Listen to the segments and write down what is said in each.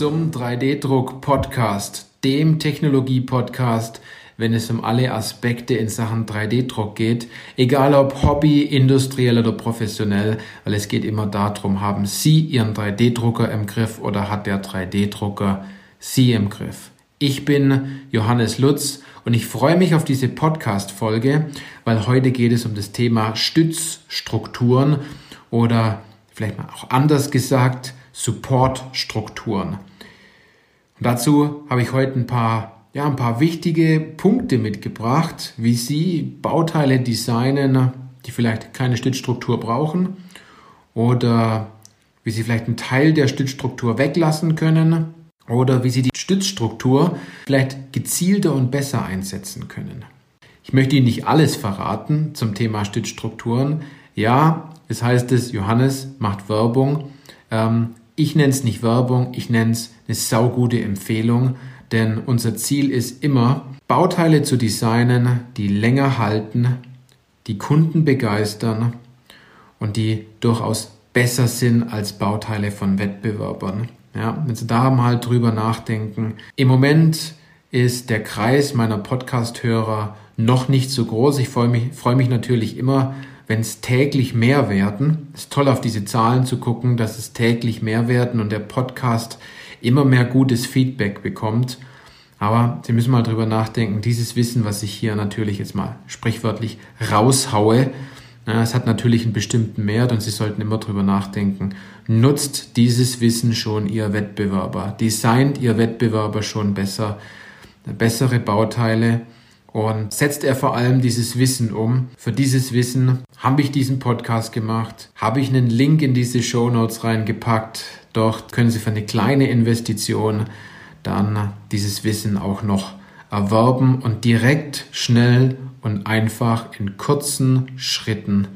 Zum 3D-Druck-Podcast, dem Technologie-Podcast, wenn es um alle Aspekte in Sachen 3D-Druck geht, egal ob Hobby, industriell oder professionell, weil es geht immer darum, haben Sie Ihren 3D-Drucker im Griff oder hat der 3D-Drucker Sie im Griff? Ich bin Johannes Lutz und ich freue mich auf diese Podcast-Folge, weil heute geht es um das Thema Stützstrukturen oder vielleicht mal auch anders gesagt, Supportstrukturen. Und dazu habe ich heute ein paar, ja, ein paar wichtige Punkte mitgebracht, wie Sie Bauteile designen, die vielleicht keine Stützstruktur brauchen oder wie Sie vielleicht einen Teil der Stützstruktur weglassen können oder wie Sie die Stützstruktur vielleicht gezielter und besser einsetzen können. Ich möchte Ihnen nicht alles verraten zum Thema Stützstrukturen. Ja, es heißt es, Johannes macht Werbung. Ähm, ich nenne es nicht Werbung, ich nenne es eine saugute Empfehlung, denn unser Ziel ist immer, Bauteile zu designen, die länger halten, die Kunden begeistern und die durchaus besser sind als Bauteile von Wettbewerbern. Ja, wenn Sie da mal drüber nachdenken. Im Moment ist der Kreis meiner Podcast-Hörer noch nicht so groß. Ich freue mich, freue mich natürlich immer, wenn es täglich mehr werden. Ist toll, auf diese Zahlen zu gucken, dass es täglich mehr werden und der Podcast immer mehr gutes Feedback bekommt. Aber Sie müssen mal drüber nachdenken, dieses Wissen, was ich hier natürlich jetzt mal sprichwörtlich raushaue, es hat natürlich einen bestimmten Wert und Sie sollten immer drüber nachdenken. Nutzt dieses Wissen schon Ihr Wettbewerber? Designt Ihr Wettbewerber schon besser, bessere Bauteile? Und setzt er vor allem dieses Wissen um? Für dieses Wissen habe ich diesen Podcast gemacht, habe ich einen Link in diese Show Notes reingepackt. Dort können Sie für eine kleine Investition dann dieses Wissen auch noch erwerben und direkt schnell und einfach in kurzen Schritten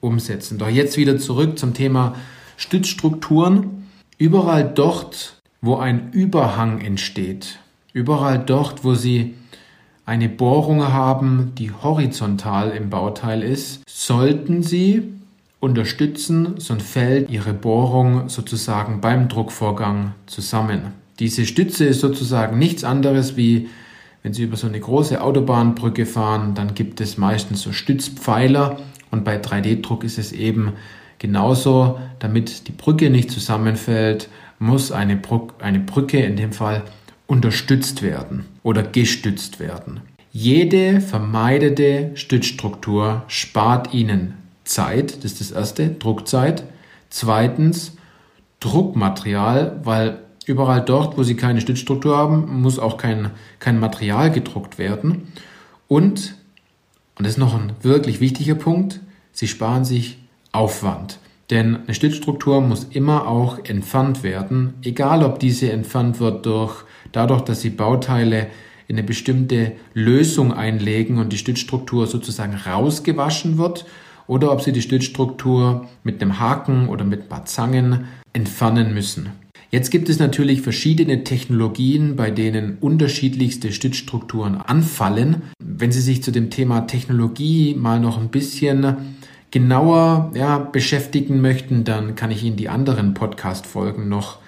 umsetzen. Doch jetzt wieder zurück zum Thema Stützstrukturen. Überall dort, wo ein Überhang entsteht, überall dort, wo Sie eine Bohrung haben, die horizontal im Bauteil ist, sollten Sie unterstützen, sonst fällt Ihre Bohrung sozusagen beim Druckvorgang zusammen. Diese Stütze ist sozusagen nichts anderes wie wenn Sie über so eine große Autobahnbrücke fahren, dann gibt es meistens so Stützpfeiler und bei 3D-Druck ist es eben genauso, damit die Brücke nicht zusammenfällt, muss eine, Brück, eine Brücke in dem Fall unterstützt werden oder gestützt werden. Jede vermeidete Stützstruktur spart Ihnen Zeit, das ist das erste, Druckzeit. Zweitens Druckmaterial, weil Überall dort, wo Sie keine Stützstruktur haben, muss auch kein, kein Material gedruckt werden. Und, und das ist noch ein wirklich wichtiger Punkt, Sie sparen sich Aufwand. Denn eine Stützstruktur muss immer auch entfernt werden, egal ob diese entfernt wird durch, dadurch, dass Sie Bauteile in eine bestimmte Lösung einlegen und die Stützstruktur sozusagen rausgewaschen wird oder ob Sie die Stützstruktur mit einem Haken oder mit ein paar Zangen entfernen müssen. Jetzt gibt es natürlich verschiedene Technologien, bei denen unterschiedlichste Stützstrukturen anfallen. Wenn Sie sich zu dem Thema Technologie mal noch ein bisschen genauer ja, beschäftigen möchten, dann kann ich Ihnen die anderen Podcast-Folgen noch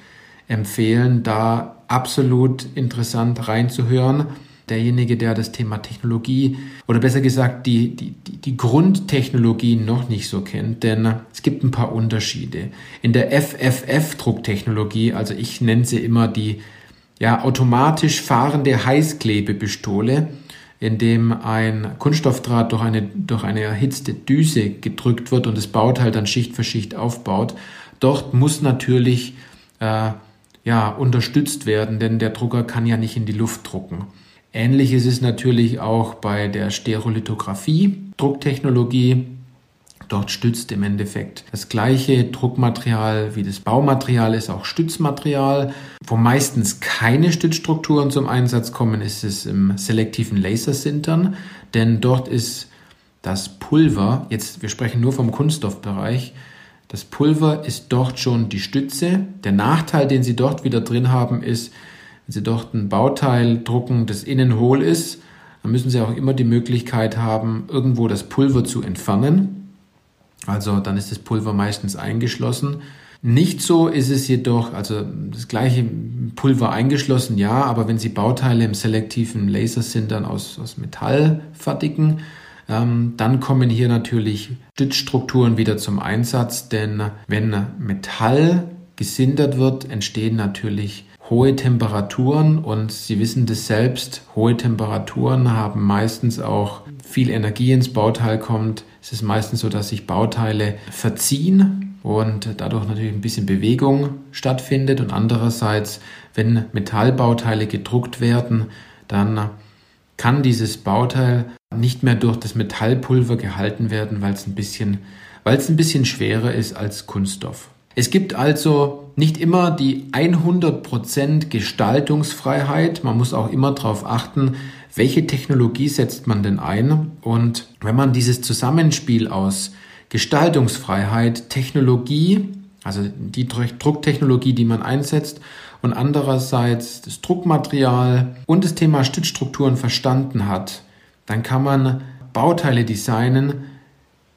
empfehlen, da absolut interessant reinzuhören derjenige, der das Thema Technologie oder besser gesagt die, die, die Grundtechnologie noch nicht so kennt, denn es gibt ein paar Unterschiede. In der FFF-Drucktechnologie, also ich nenne sie immer die ja, automatisch fahrende Heißklebepistole, in dem ein Kunststoffdraht durch eine, durch eine erhitzte Düse gedrückt wird und das Bauteil dann Schicht für Schicht aufbaut. Dort muss natürlich äh, ja, unterstützt werden, denn der Drucker kann ja nicht in die Luft drucken. Ähnlich ist es natürlich auch bei der Stereolithografie, Drucktechnologie. Dort stützt im Endeffekt das gleiche Druckmaterial wie das Baumaterial ist auch Stützmaterial. Wo meistens keine Stützstrukturen zum Einsatz kommen, ist es im selektiven Lasersintern, denn dort ist das Pulver, jetzt wir sprechen nur vom Kunststoffbereich, das Pulver ist dort schon die Stütze. Der Nachteil, den Sie dort wieder drin haben, ist, wenn Sie dort ein Bauteil drucken, das innen hohl ist, dann müssen Sie auch immer die Möglichkeit haben, irgendwo das Pulver zu entfernen. Also dann ist das Pulver meistens eingeschlossen. Nicht so ist es jedoch, also das gleiche Pulver eingeschlossen, ja, aber wenn Sie Bauteile im selektiven Laser sind, dann aus, aus Metall fertigen, ähm, dann kommen hier natürlich Stützstrukturen wieder zum Einsatz, denn wenn Metall gesindert wird, entstehen natürlich hohe Temperaturen und Sie wissen das selbst, hohe Temperaturen haben meistens auch viel Energie ins Bauteil kommt. Es ist meistens so, dass sich Bauteile verziehen und dadurch natürlich ein bisschen Bewegung stattfindet. Und andererseits, wenn Metallbauteile gedruckt werden, dann kann dieses Bauteil nicht mehr durch das Metallpulver gehalten werden, weil es ein bisschen, weil es ein bisschen schwerer ist als Kunststoff. Es gibt also nicht immer die 100% Gestaltungsfreiheit. Man muss auch immer darauf achten, welche Technologie setzt man denn ein. Und wenn man dieses Zusammenspiel aus Gestaltungsfreiheit, Technologie, also die Drucktechnologie, die man einsetzt, und andererseits das Druckmaterial und das Thema Stützstrukturen verstanden hat, dann kann man Bauteile designen,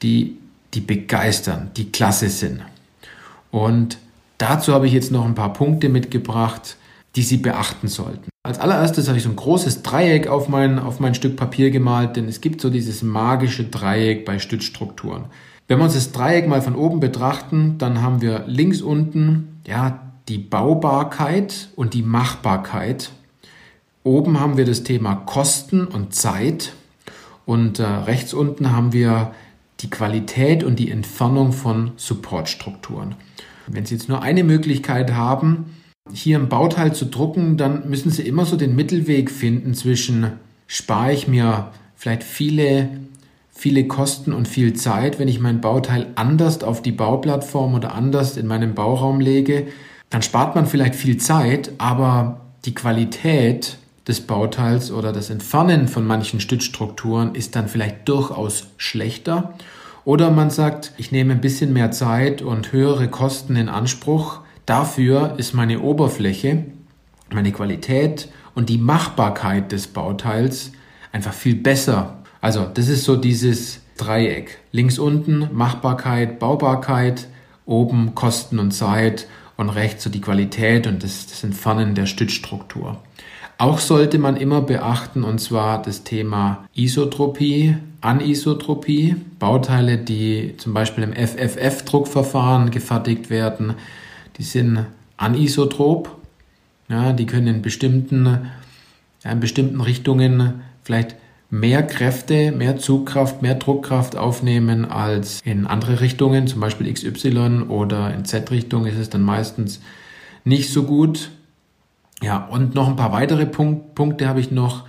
die, die begeistern, die klasse sind. Und dazu habe ich jetzt noch ein paar Punkte mitgebracht, die Sie beachten sollten. Als allererstes habe ich so ein großes Dreieck auf mein, auf mein Stück Papier gemalt, denn es gibt so dieses magische Dreieck bei Stützstrukturen. Wenn wir uns das Dreieck mal von oben betrachten, dann haben wir links unten ja die Baubarkeit und die Machbarkeit. Oben haben wir das Thema Kosten und Zeit und äh, rechts unten haben wir die Qualität und die Entfernung von Supportstrukturen. Wenn Sie jetzt nur eine Möglichkeit haben, hier ein Bauteil zu drucken, dann müssen Sie immer so den Mittelweg finden zwischen spare ich mir vielleicht viele viele Kosten und viel Zeit, wenn ich mein Bauteil anders auf die Bauplattform oder anders in meinen Bauraum lege, dann spart man vielleicht viel Zeit, aber die Qualität des Bauteils oder das Entfernen von manchen Stützstrukturen ist dann vielleicht durchaus schlechter. Oder man sagt, ich nehme ein bisschen mehr Zeit und höhere Kosten in Anspruch. Dafür ist meine Oberfläche, meine Qualität und die Machbarkeit des Bauteils einfach viel besser also das ist so dieses Dreieck. Links unten Machbarkeit, Baubarkeit, oben Kosten und Zeit und rechts so die Qualität und das, das Entfernen der Stützstruktur. Auch sollte man immer beachten, und zwar das Thema Isotropie, Anisotropie, Bauteile, die zum Beispiel im FFF-Druckverfahren gefertigt werden, die sind anisotrop. Ja, die können in bestimmten, in bestimmten Richtungen vielleicht mehr Kräfte, mehr Zugkraft, mehr Druckkraft aufnehmen als in andere Richtungen, zum Beispiel XY oder in Z-Richtung ist es dann meistens nicht so gut. Ja, und noch ein paar weitere Punkt, Punkte habe ich noch.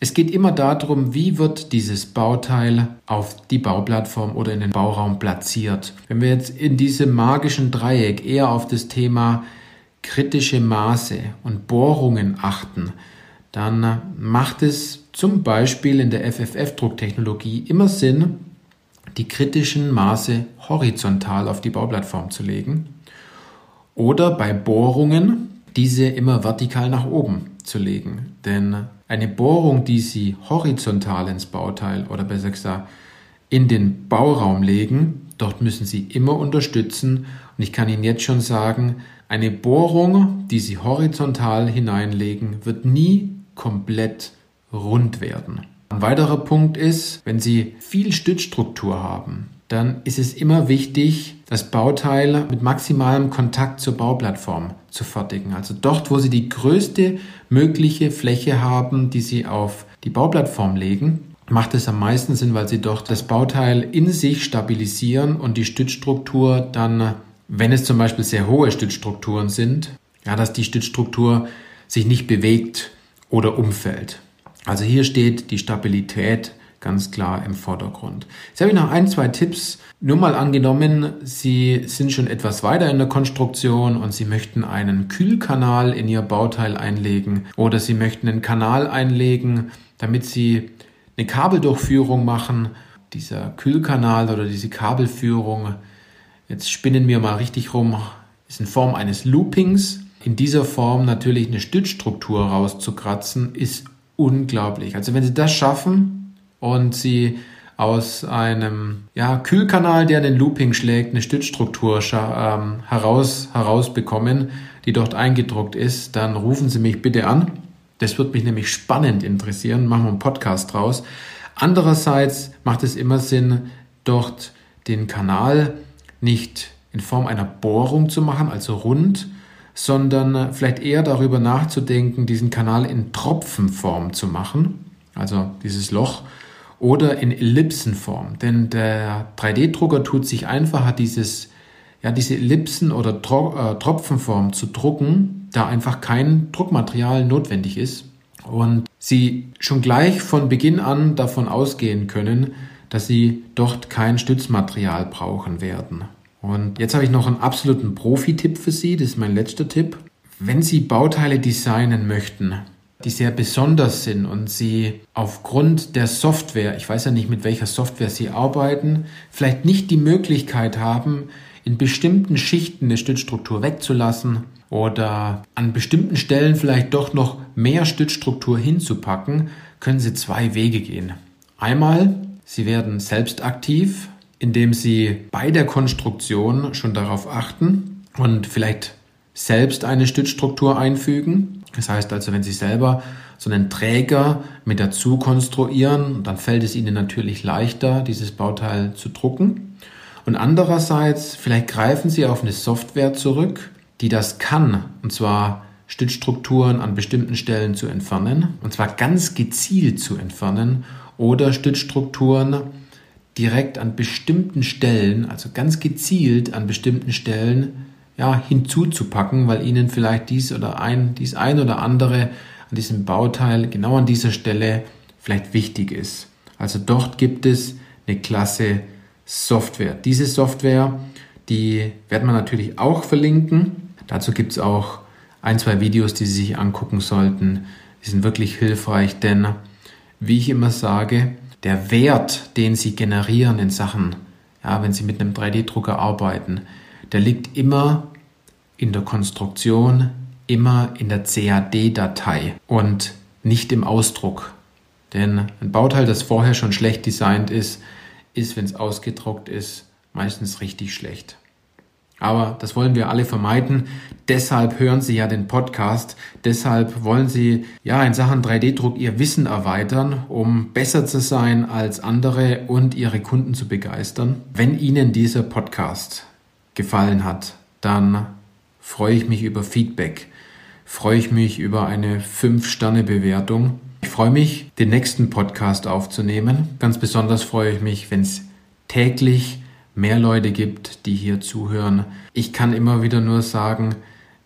Es geht immer darum, wie wird dieses Bauteil auf die Bauplattform oder in den Bauraum platziert. Wenn wir jetzt in diesem magischen Dreieck eher auf das Thema kritische Maße und Bohrungen achten, dann macht es zum Beispiel in der FFF-Drucktechnologie immer Sinn, die kritischen Maße horizontal auf die Bauplattform zu legen oder bei Bohrungen diese immer vertikal nach oben zu legen. Denn eine Bohrung, die Sie horizontal ins Bauteil oder besser gesagt in den Bauraum legen, dort müssen Sie immer unterstützen. Und ich kann Ihnen jetzt schon sagen, eine Bohrung, die Sie horizontal hineinlegen, wird nie komplett rund werden. Ein weiterer Punkt ist, wenn Sie viel Stützstruktur haben, dann ist es immer wichtig, das Bauteil mit maximalem Kontakt zur Bauplattform zu fertigen. Also dort, wo Sie die größte mögliche Fläche haben, die Sie auf die Bauplattform legen, macht es am meisten Sinn, weil Sie dort das Bauteil in sich stabilisieren und die Stützstruktur dann, wenn es zum Beispiel sehr hohe Stützstrukturen sind, ja, dass die Stützstruktur sich nicht bewegt oder umfällt. Also hier steht die Stabilität ganz klar im Vordergrund. Jetzt habe ich noch ein, zwei Tipps. Nur mal angenommen, Sie sind schon etwas weiter in der Konstruktion und Sie möchten einen Kühlkanal in Ihr Bauteil einlegen oder Sie möchten einen Kanal einlegen, damit Sie eine Kabeldurchführung machen. Dieser Kühlkanal oder diese Kabelführung, jetzt spinnen wir mal richtig rum, ist in Form eines Loopings. In dieser Form natürlich eine Stützstruktur rauszukratzen, ist unglaublich. Also wenn Sie das schaffen und Sie aus einem ja, Kühlkanal, der den Looping schlägt, eine Stützstruktur ähm, heraus, herausbekommen, die dort eingedruckt ist, dann rufen Sie mich bitte an. Das wird mich nämlich spannend interessieren. Machen wir einen Podcast draus. Andererseits macht es immer Sinn, dort den Kanal nicht in Form einer Bohrung zu machen, also rund, sondern vielleicht eher darüber nachzudenken, diesen Kanal in Tropfenform zu machen, also dieses Loch, oder in Ellipsenform. Denn der 3D-Drucker tut sich einfacher, dieses, ja, diese Ellipsen- oder Tro äh, Tropfenform zu drucken, da einfach kein Druckmaterial notwendig ist. Und Sie schon gleich von Beginn an davon ausgehen können, dass Sie dort kein Stützmaterial brauchen werden. Und jetzt habe ich noch einen absoluten Profi-Tipp für Sie, das ist mein letzter Tipp. Wenn Sie Bauteile designen möchten, die sehr besonders sind und Sie aufgrund der Software, ich weiß ja nicht, mit welcher Software Sie arbeiten, vielleicht nicht die Möglichkeit haben, in bestimmten Schichten eine Stützstruktur wegzulassen oder an bestimmten Stellen vielleicht doch noch mehr Stützstruktur hinzupacken, können Sie zwei Wege gehen. Einmal, Sie werden selbst aktiv, indem Sie bei der Konstruktion schon darauf achten und vielleicht selbst eine Stützstruktur einfügen. Das heißt also, wenn Sie selber so einen Träger mit dazu konstruieren, dann fällt es Ihnen natürlich leichter, dieses Bauteil zu drucken. Und andererseits, vielleicht greifen Sie auf eine Software zurück, die das kann, und zwar Stützstrukturen an bestimmten Stellen zu entfernen, und zwar ganz gezielt zu entfernen, oder Stützstrukturen direkt an bestimmten Stellen, also ganz gezielt an bestimmten Stellen, ja, hinzuzupacken, weil ihnen vielleicht dies oder ein, dies ein oder andere an diesem Bauteil genau an dieser Stelle vielleicht wichtig ist. Also dort gibt es eine Klasse Software. Diese Software, die werden wir natürlich auch verlinken. Dazu gibt es auch ein, zwei Videos, die Sie sich angucken sollten. Die sind wirklich hilfreich, denn wie ich immer sage, der Wert, den Sie generieren in Sachen, ja, wenn Sie mit einem 3D-Drucker arbeiten, der liegt immer in der Konstruktion, immer in der CAD-Datei und nicht im Ausdruck. Denn ein Bauteil, das vorher schon schlecht designt ist, ist, wenn es ausgedruckt ist, meistens richtig schlecht. Aber das wollen wir alle vermeiden. Deshalb hören Sie ja den Podcast. Deshalb wollen Sie ja in Sachen 3D-Druck Ihr Wissen erweitern, um besser zu sein als andere und Ihre Kunden zu begeistern. Wenn Ihnen dieser Podcast gefallen hat, dann freue ich mich über Feedback, freue ich mich über eine 5-Sterne-Bewertung. Ich freue mich, den nächsten Podcast aufzunehmen. Ganz besonders freue ich mich, wenn es täglich mehr Leute gibt, die hier zuhören. Ich kann immer wieder nur sagen,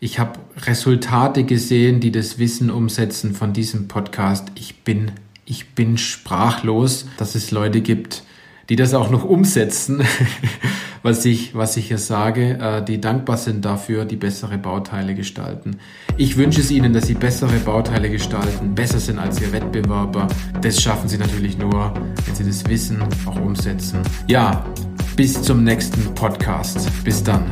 ich habe Resultate gesehen, die das Wissen umsetzen von diesem Podcast. Ich bin, ich bin sprachlos, dass es Leute gibt, die das auch noch umsetzen, was ich, was ich hier sage, äh, die dankbar sind dafür, die bessere Bauteile gestalten. Ich wünsche es Ihnen, dass Sie bessere Bauteile gestalten, besser sind als Ihr Wettbewerber. Das schaffen Sie natürlich nur, wenn Sie das Wissen auch umsetzen. Ja, bis zum nächsten Podcast. Bis dann.